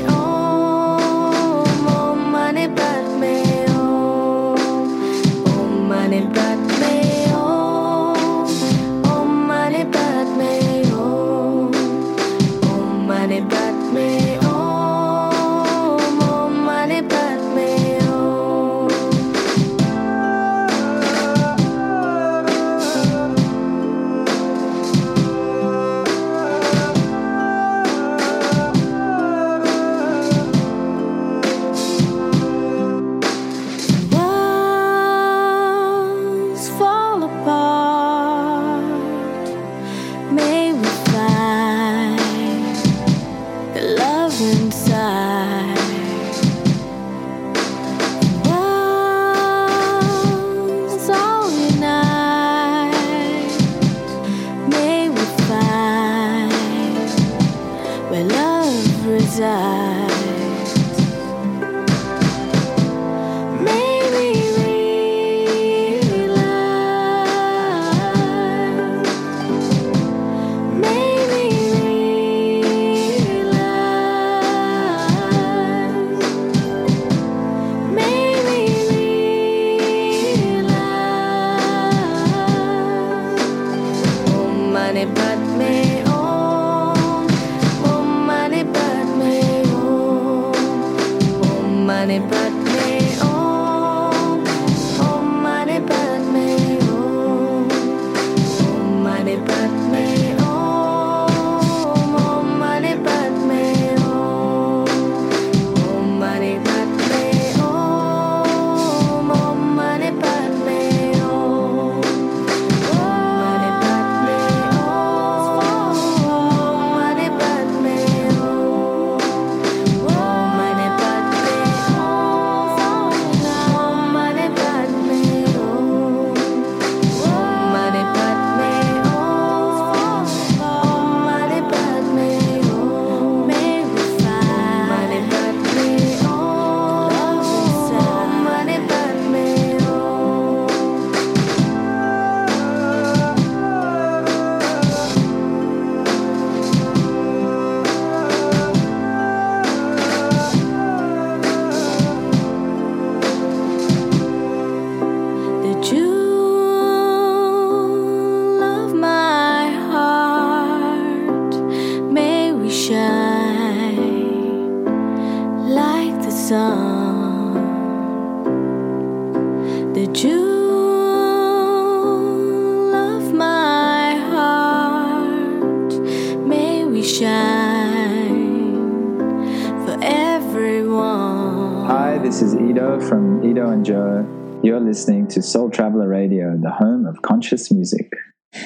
Listening to Soul Traveler Radio, the home of conscious music.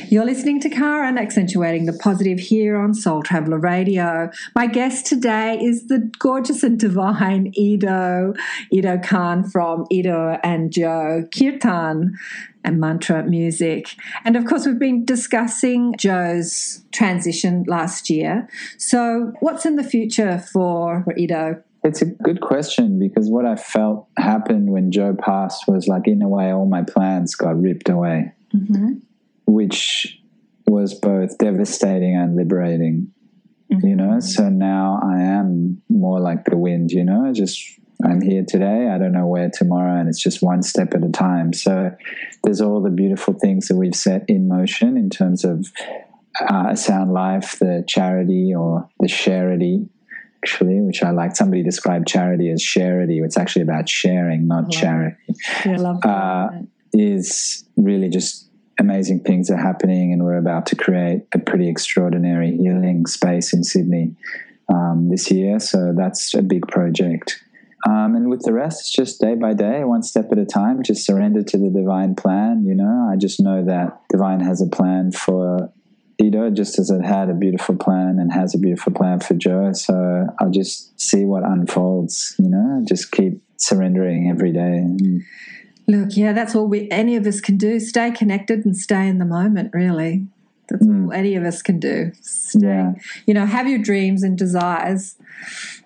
You're listening to Karen, accentuating the positive here on Soul Traveller Radio. My guest today is the gorgeous and divine Ido, Ido Khan from Ido and Joe, Kirtan and mantra music. And of course, we've been discussing Joe's transition last year. So, what's in the future for Ido? It's a good question because what I felt happened when Joe passed was like, in a way, all my plans got ripped away, which was both devastating and liberating, you know? So now I am more like the wind, you know? Just I'm here today, I don't know where tomorrow, and it's just one step at a time. So there's all the beautiful things that we've set in motion in terms of uh, Sound Life, the charity or the charity actually, which I like. Somebody described charity as charity. It's actually about sharing, not charity. I love Uh, is really just amazing things are happening, and we're about to create a pretty extraordinary healing space in Sydney um, this year. So that's a big project. Um, and with the rest, it's just day by day, one step at a time. Just surrender to the divine plan. You know, I just know that divine has a plan for Ido, just as it had a beautiful plan and has a beautiful plan for Joe. So I'll just see what unfolds. You know, just keep surrendering every day. Look, yeah, that's all we any of us can do. Stay connected and stay in the moment, really. That's all any of us can do. Stay, Yeah. you know, have your dreams and desires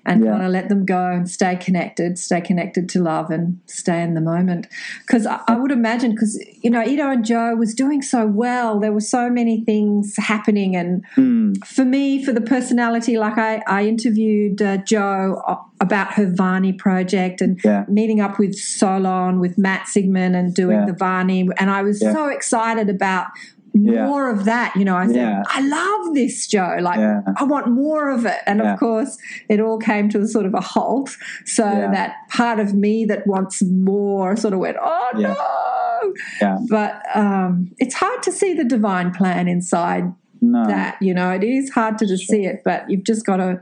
and Yeah. kind of let them go and stay connected, stay connected to love and stay in the moment. Because I, I would imagine, because, you know, Ido and Joe was doing so well. There were so many things happening. And Mm, for me, for the personality, like I, I interviewed uh, Joe about her Varney project and Yeah. meeting up with Solon, with Matt Sigman, and doing Yeah. the Varney. And I was so excited about Yeah. more of that. You know, I said, Yeah. I love this, Joe. Like, Yeah. I want more of it. And of course, it all came to a sort of a halt. So that part of me that wants more sort of went, oh no. Yeah. But um, it's hard to see the divine plan inside no. that you know it is hard to just see it but you've just got to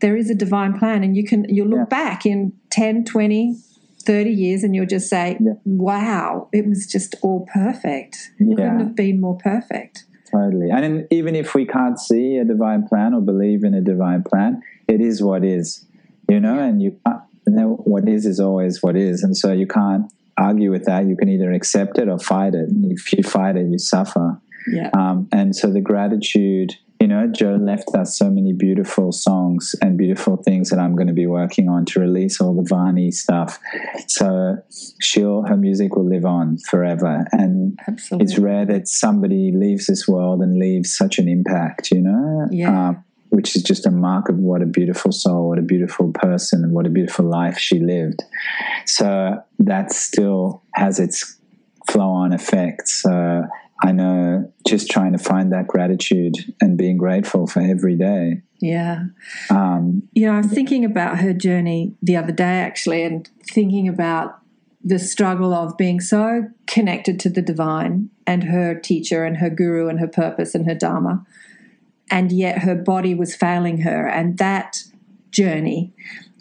there is a divine plan and you can you'll look back in 10 20 30 years and you'll just say Yeah. wow it was just all perfect it couldn't have been more perfect Totally. And in, even if we can't see a divine plan or believe in a divine plan, it is what is, you know, and you and what is is always what is. And so you can't argue with that. You can either accept it or fight it. And if you fight it, you suffer. yeah Um, and so the gratitude you know, Joe left us so many beautiful songs and beautiful things that I'm going to be working on to release all the Vani stuff. So she'll, her music will live on forever. And Absolutely. it's rare that somebody leaves this world and leaves such an impact, you know? Yeah. Um, which is just a mark of what a beautiful soul, what a beautiful person, and what a beautiful life she lived. So that still has its flow on effect. So I know just trying to find that gratitude and being grateful for every day. yeah. Um, You know, I was thinking about her journey the other day actually, and thinking about the struggle of being so connected to the divine and her teacher and her guru and her purpose and her dharma, and yet her body was failing her, and that journey,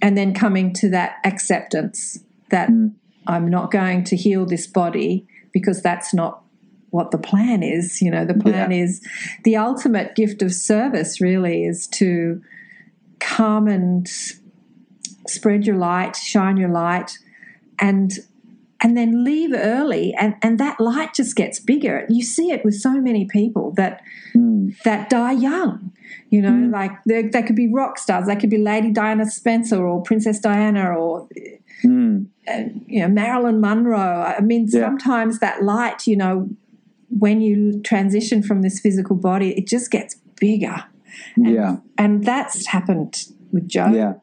and then coming to that acceptance that I'm not going to heal this body because that's not what the plan is. You know, the plan Yeah. is the ultimate gift of service, really, is to come and spread your light, shine your light, and and then leave early and, and that light just gets bigger. You see it with so many people that hmm. that die young. You know, hmm. like they, they could be rock stars, they could be Lady Diana Spencer or Princess Diana or mm, you know Marilyn Monroe. I mean, Yeah. sometimes that light, you know, when you transition from this physical body, it just gets bigger, yeah. and that's happened with Joe. Yeah.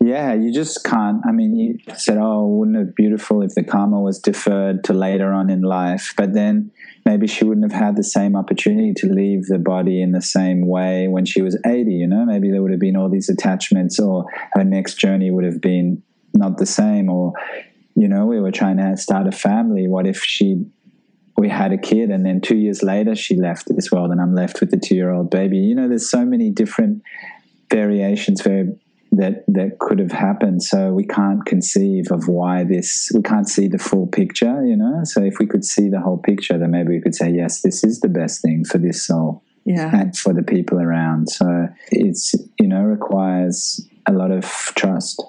Yeah, you just can't. I mean, you said, oh, wouldn't it be beautiful if the karma was deferred to later on in life? But then maybe she wouldn't have had the same opportunity to leave the body in the same way when she was 80, you know? Maybe there would have been all these attachments, or her next journey would have been not the same, or, you know, we were trying to start a family. What if she we had a kid and then two years later she left this world and I'm left with a two year old baby. You know, there's so many different variations where that that could have happened. So we can't conceive of why this we can't see the full picture, you know. So if we could see the whole picture, then maybe we could say, yes, this is the best thing for this soul Yeah. and for the people around. So it's you know, requires a lot of trust.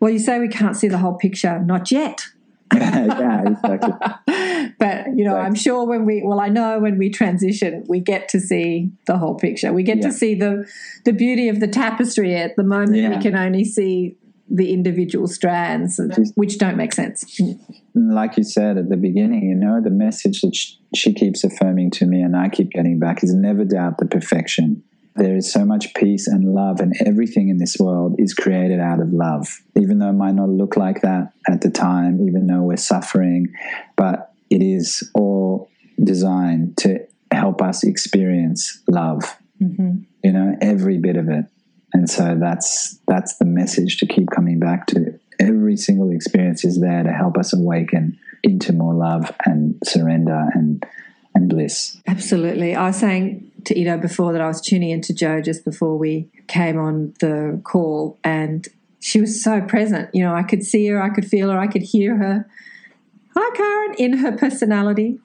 Well, you say we can't see the whole picture, not yet. yeah, exactly. But you know, I'm sure when we well, I know when we transition, we get to see the whole picture. We get Yeah. to see the the beauty of the tapestry. At the moment, Yeah. we can only see the individual strands, which don't make sense. like you said at the beginning, you know, the message that sh- she keeps affirming to me and I keep getting back is never doubt the perfection. There is so much peace and love, and everything in this world is created out of love. Even though it might not look like that at the time, even though we're suffering, but it is all designed to help us experience love. Mm-hmm. You know, every bit of it. And so that's that's the message to keep coming back to. Every single experience is there to help us awaken into more love and surrender and and bliss. Absolutely. I was saying to Ido before that I was tuning into Joe just before we came on the call, and she was so present. You know, I could see her, I could feel her, I could hear her. Hi, Karen, in her personality.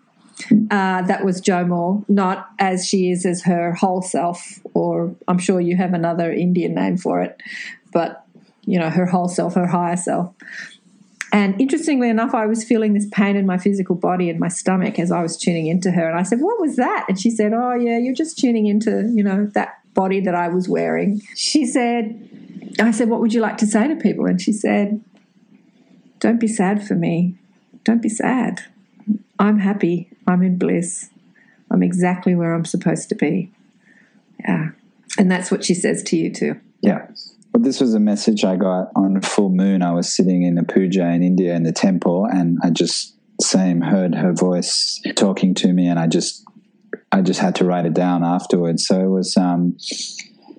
Uh, that was Joe Moore, not as she is as her whole self, or I'm sure you have another Indian name for it, but you know, her whole self, her higher self. And interestingly enough, I was feeling this pain in my physical body and my stomach as I was tuning into her. And I said, What was that? And she said, Oh, yeah, you're just tuning into, you know, that body that I was wearing. She said, I said, What would you like to say to people? And she said, Don't be sad for me. Don't be sad. I'm happy. I'm in bliss. I'm exactly where I'm supposed to be. Yeah. And that's what she says to you too. Yeah. Well, this was a message I got on full moon. I was sitting in a puja in India in the temple, and I just same heard her voice talking to me, and I just I just had to write it down afterwards. So it was um,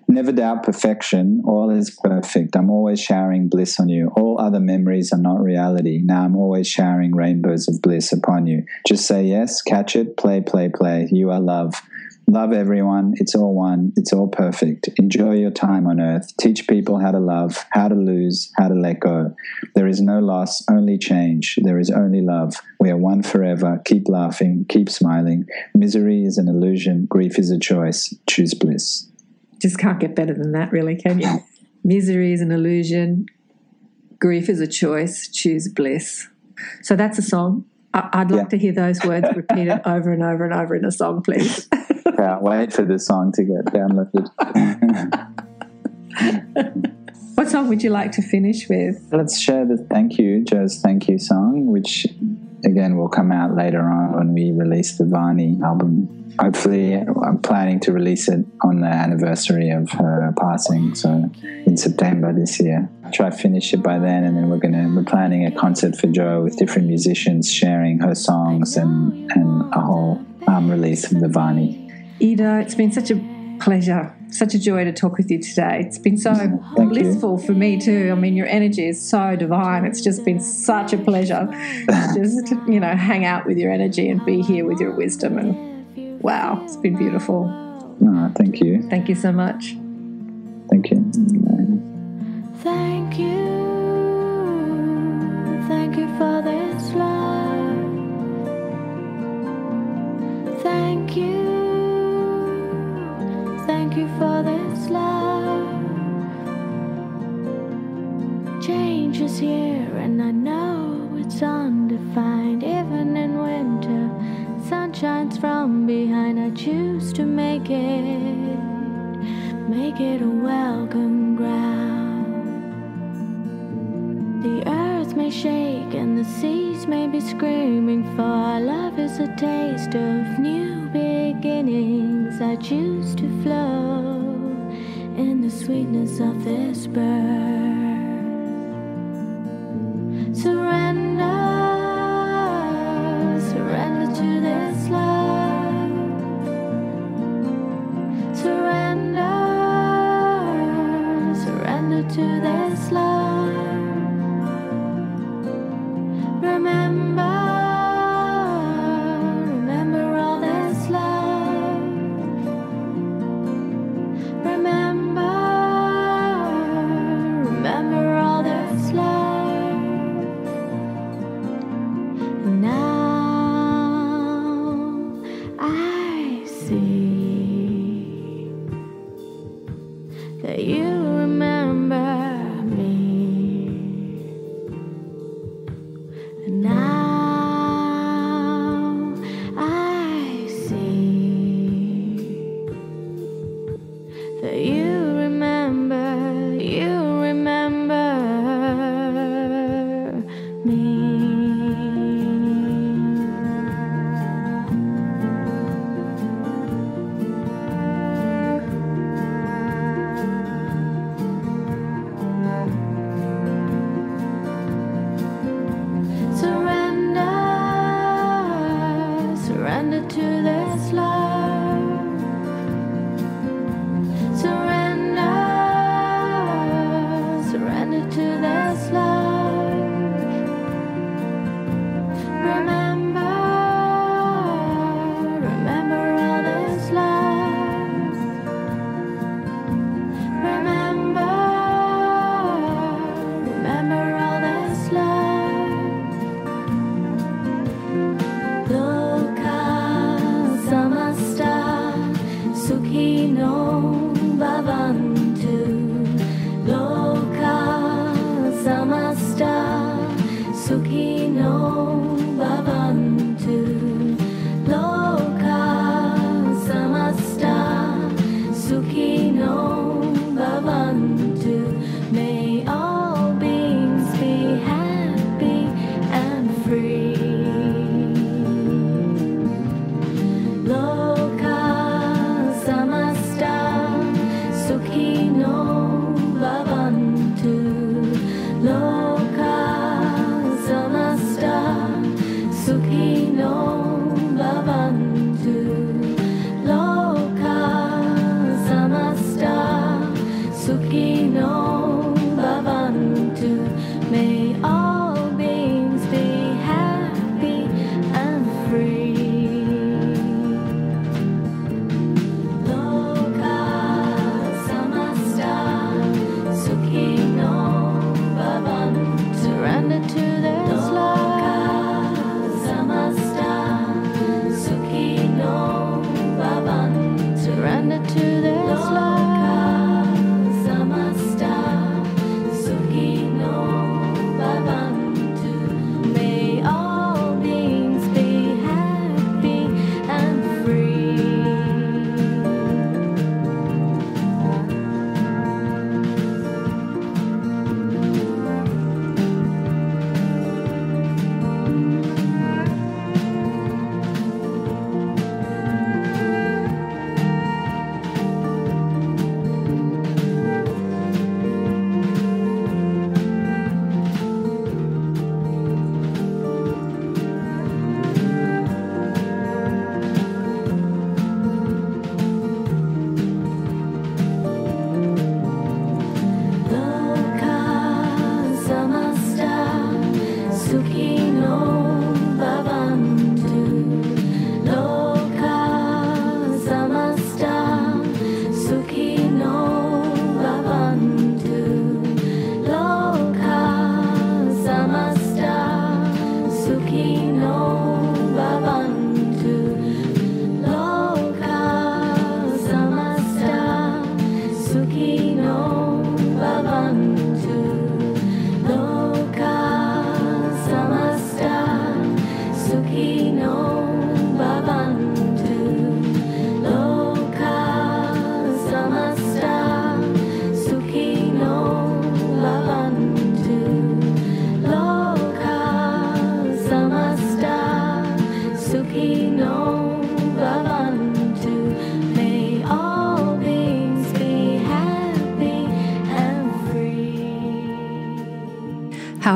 never doubt perfection. All is perfect. I'm always showering bliss on you. All other memories are not reality. Now I'm always showering rainbows of bliss upon you. Just say yes, catch it, play, play, play. You are love. Love everyone. It's all one. It's all perfect. Enjoy your time on earth. Teach people how to love, how to lose, how to let go. There is no loss, only change. There is only love. We are one forever. Keep laughing, keep smiling. Misery is an illusion. Grief is a choice. Choose bliss. Just can't get better than that, really, can you? Misery is an illusion. Grief is a choice. Choose bliss. So that's a song. I'd like Yeah. to hear those words repeated over and over and over in a song, please. can't wait for this song to get downloaded. What song would you like to finish with? Let's share the thank you, Joe's thank you song, which again will come out later on when we release the Varney album. Hopefully, I'm planning to release it on the anniversary of her passing, so in September this year. Try to finish it by then, and then we're gonna we're planning a concert for Joe with different musicians sharing her songs and and a whole um, release of the Varney. Ido, it's been such a pleasure, such a joy to talk with you today. It's been so you. blissful for me too. I mean, your energy is so divine. It's just been such a pleasure to just, you know, hang out with your energy and be here with your wisdom. And wow, it's been beautiful. No, thank you, Thank you so much. thank you. Thank you, thank you for this love. Thank you, thank you for this love. Change is here, and I know it's undefined. Even in winter, sun shines from behind. I choose to make it, make it a welcome ground. The earth may shake and the seas may be screaming, for love is a taste of new beginnings. I choose to flow in the sweetness of this birth. Surrender,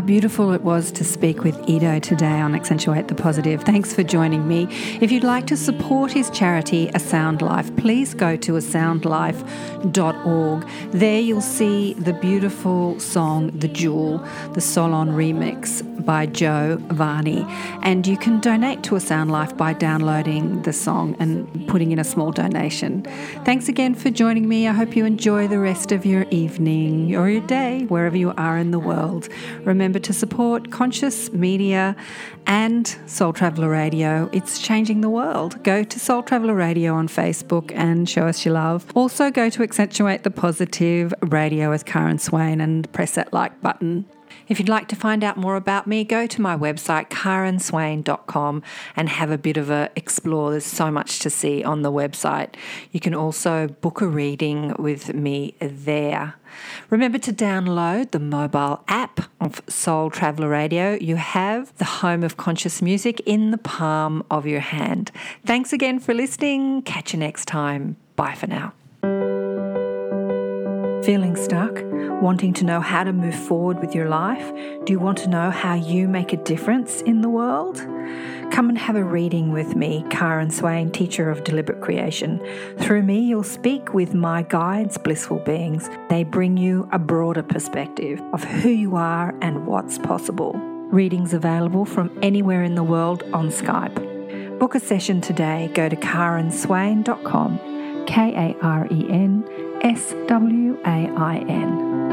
beautiful it was to speak with Ido today on Accentuate the Positive. Thanks for joining me. If you'd like to support his charity, A Sound Life, please go to asoundlife.org. There you'll see the beautiful song The Jewel, the Solon remix by Joe Varney. And you can donate to A Sound Life by downloading the song and putting in a small donation. Thanks again for joining me. I hope you enjoy the rest of your evening or your day, wherever you are in the world. Remember to support conscious media and Soul Traveller Radio. It's changing the world. Go to Soul Traveller Radio on Facebook and show us your love. Also, go to Accentuate the Positive Radio with Karen Swain and press that like button. If you'd like to find out more about me, go to my website, karenswain.com, and have a bit of a explore. There's so much to see on the website. You can also book a reading with me there. Remember to download the mobile app of Soul Traveller Radio. You have the home of conscious music in the palm of your hand. Thanks again for listening. Catch you next time. Bye for now. Feeling stuck? Wanting to know how to move forward with your life? Do you want to know how you make a difference in the world? Come and have a reading with me, Karen Swain, teacher of deliberate creation. Through me, you'll speak with my guides, blissful beings. They bring you a broader perspective of who you are and what's possible. Readings available from anywhere in the world on Skype. Book a session today. Go to karenswain.com, K A R E N S W A I N.